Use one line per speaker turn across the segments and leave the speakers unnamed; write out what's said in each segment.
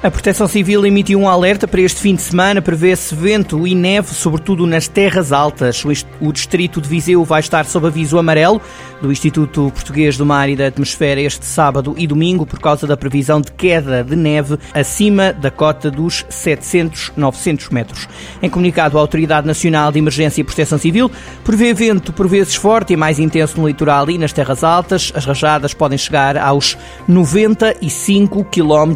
A Proteção Civil emitiu um alerta para este fim de semana. Prevê-se vento e neve, sobretudo nas terras altas. O distrito de Viseu vai estar sob aviso amarelo do Instituto Português do Mar e da Atmosfera este sábado e domingo por causa da previsão de queda de neve acima da cota dos 700-900 metros. Em comunicado, a Autoridade Nacional de Emergência e Proteção Civil prevê vento por vezes forte e mais intenso no litoral e nas terras altas. As rajadas podem chegar aos 95 km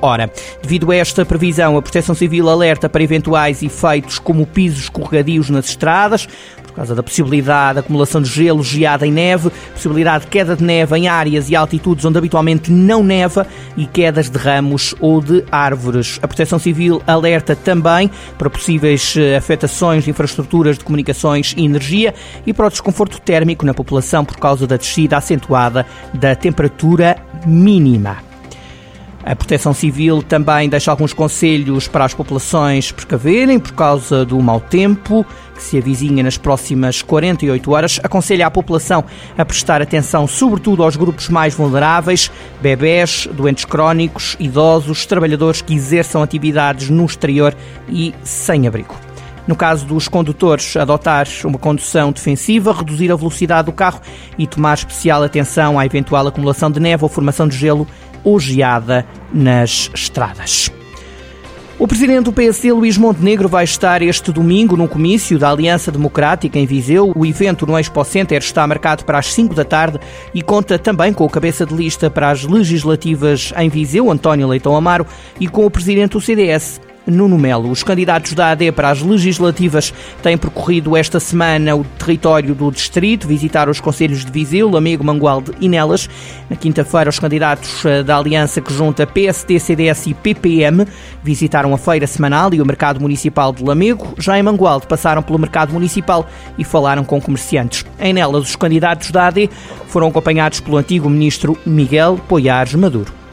hora. Devido a esta previsão, a Proteção Civil alerta para eventuais efeitos como pisos escorregadios nas estradas, por causa da possibilidade de acumulação de gelo, geada e neve, possibilidade de queda de neve em áreas e altitudes onde habitualmente não neva e quedas de ramos ou de árvores. A Proteção Civil alerta também para possíveis eh, afetações de infraestruturas de comunicações e energia e para o desconforto térmico na população por causa da descida acentuada da temperatura mínima. A Proteção Civil também deixa alguns conselhos para as populações precaverem por causa do mau tempo que se avizinha nas próximas 48 horas. Aconselha a população a prestar atenção, sobretudo aos grupos mais vulneráveis, bebés, doentes crónicos, idosos, trabalhadores que exerçam atividades no exterior e sem abrigo. No caso dos condutores, adotar uma condução defensiva, reduzir a velocidade do carro e tomar especial atenção à eventual acumulação de neve ou formação de gelo ou geada nas estradas. O presidente do PSD, Luís Montenegro, vai estar este domingo no comício da Aliança Democrática em Viseu. O evento no Expo Center está marcado para as 5 da tarde e conta também com o cabeça de lista para as legislativas em Viseu, António Leitão Amaro, e com o presidente do CDS, Nuno Melo. Os candidatos da AD para as legislativas têm percorrido esta semana o território do distrito, visitar os conselhos de Viseu, Lamego, Mangualde e Nelas. Na quinta-feira, os candidatos eh, da aliança que junta PSD, CDS e PPM visitaram a feira semanal e o mercado municipal de Lamego. Já em Mangualde, passaram pelo mercado municipal e falaram com comerciantes. Em Nelas, os candidatos da AD foram acompanhados pelo antigo ministro Miguel Poiares Maduro.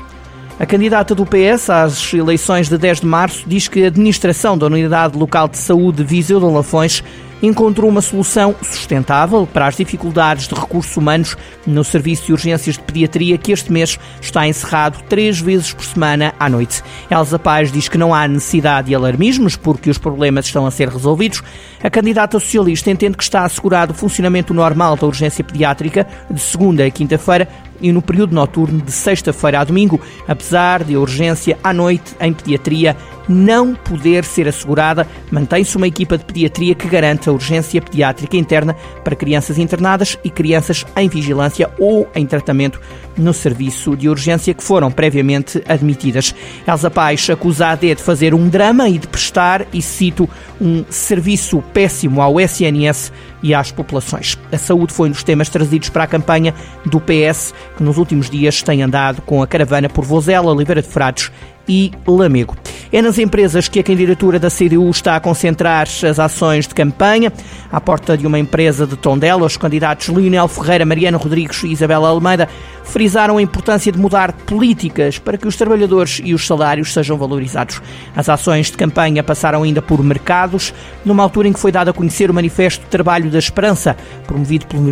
A candidata do PS às eleições de 10 de março diz que a administração da Unidade Local de Saúde Viseu de Lafões encontrou uma solução sustentável para as dificuldades de recursos humanos no Serviço de Urgências de Pediatria, que este mês está encerrado três vezes por semana à noite. Elza Paz diz que não há necessidade de alarmismos porque os problemas estão a ser resolvidos. A candidata socialista entende que está assegurado o funcionamento normal da urgência pediátrica de segunda a quinta-feira e no período noturno de sexta-feira a domingo, apesar de a urgência à noite em pediatria não poder ser assegurada, mantém-se uma equipa de pediatria que garante a urgência pediátrica interna para crianças internadas e crianças em vigilância ou em tratamento no serviço de urgência que foram previamente admitidas. Elsa Paes acusa a AD de fazer um drama e de prestar, e cito, um serviço péssimo ao SNS e às populações. A saúde foi um dos temas trazidos para a campanha do PS, que nos últimos dias tem andado com a caravana por Vozela, Oliveira de Frades e Lamego. É nas empresas que a candidatura da CDU está a concentrar as ações de campanha. À porta de uma empresa de Tondela, os candidatos Lionel Ferreira, Mariana Rodrigues e Isabela Almeida frisaram a importância de mudar políticas para que os trabalhadores e os salários sejam valorizados. As ações de campanha passaram ainda por mercados, numa altura em que foi dado a conhecer o Manifesto de Trabalho da Esperança, promovido pelo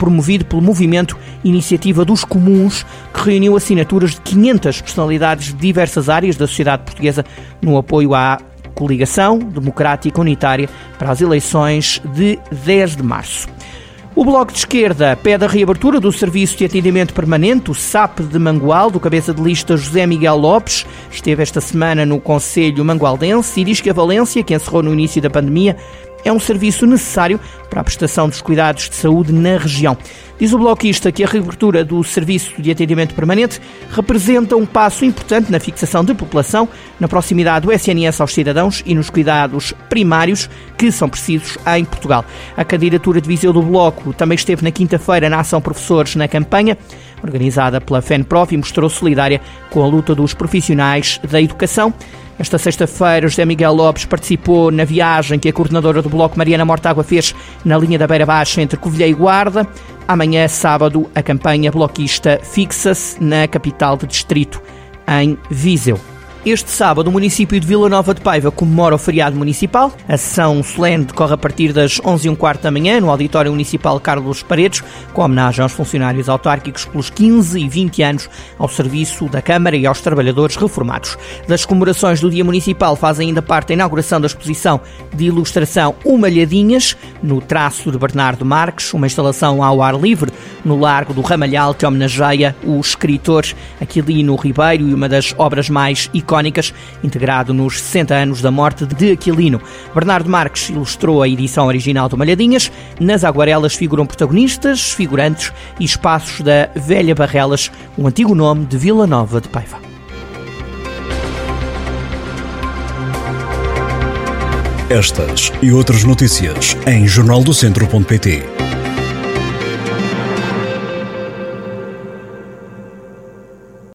promovido pelo movimento Iniciativa dos Comuns, que reuniu assinaturas de 500 personalidades de diversas áreas da sociedade portuguesa no apoio à coligação democrática unitária para as eleições de 10 de março. O Bloco de Esquerda pede a reabertura do Serviço de Atendimento Permanente, o SAP de Mangual, do cabeça de lista José Miguel Lopes. Esteve esta semana no Conselho Mangualdense e diz que a Valência, que encerrou no início da pandemia, é um serviço necessário para a prestação dos cuidados de saúde na região. Diz o bloquista que a reabertura do Serviço de Atendimento Permanente representa um passo importante na fixação de população, na proximidade do SNS aos cidadãos e nos cuidados primários que são precisos em Portugal. A candidatura de Viseu do Bloco também esteve na quinta-feira na Ação Professores na campanha, organizada pela FENPROF e mostrou solidária com a luta dos profissionais da educação. Esta sexta-feira, José Miguel Lopes participou na viagem que a coordenadora do Bloco, Mariana Mortágua, fez na linha da Beira Baixa entre Covilhã e Guarda. Amanhã, sábado, a campanha bloquista fixa-se na capital de distrito, em Viseu. Este sábado, o município de Vila Nova de Paiva comemora o feriado municipal. A sessão solene decorre a partir das 11h15 da manhã no Auditório Municipal Carlos Paredes, com homenagem aos funcionários autárquicos pelos 15 e 20 anos ao serviço da Câmara e aos trabalhadores reformados. Das comemorações do Dia Municipal faz ainda parte a inauguração da exposição de ilustração Humalhadinhas, no traço de Bernardo Marques, uma instalação ao ar livre no Largo do Ramalhal que homenageia o escritor Aquilino Ribeiro e uma das obras mais icónicas, integrado nos 60 anos da morte de Aquilino. Bernardo Marques ilustrou a edição original do Malhadinhas. Nas aguarelas figuram protagonistas, figurantes e espaços da Velha Barrelas, o antigo nome de Vila Nova de Paiva.
Estas e outras notícias em jornaldocentro.pt.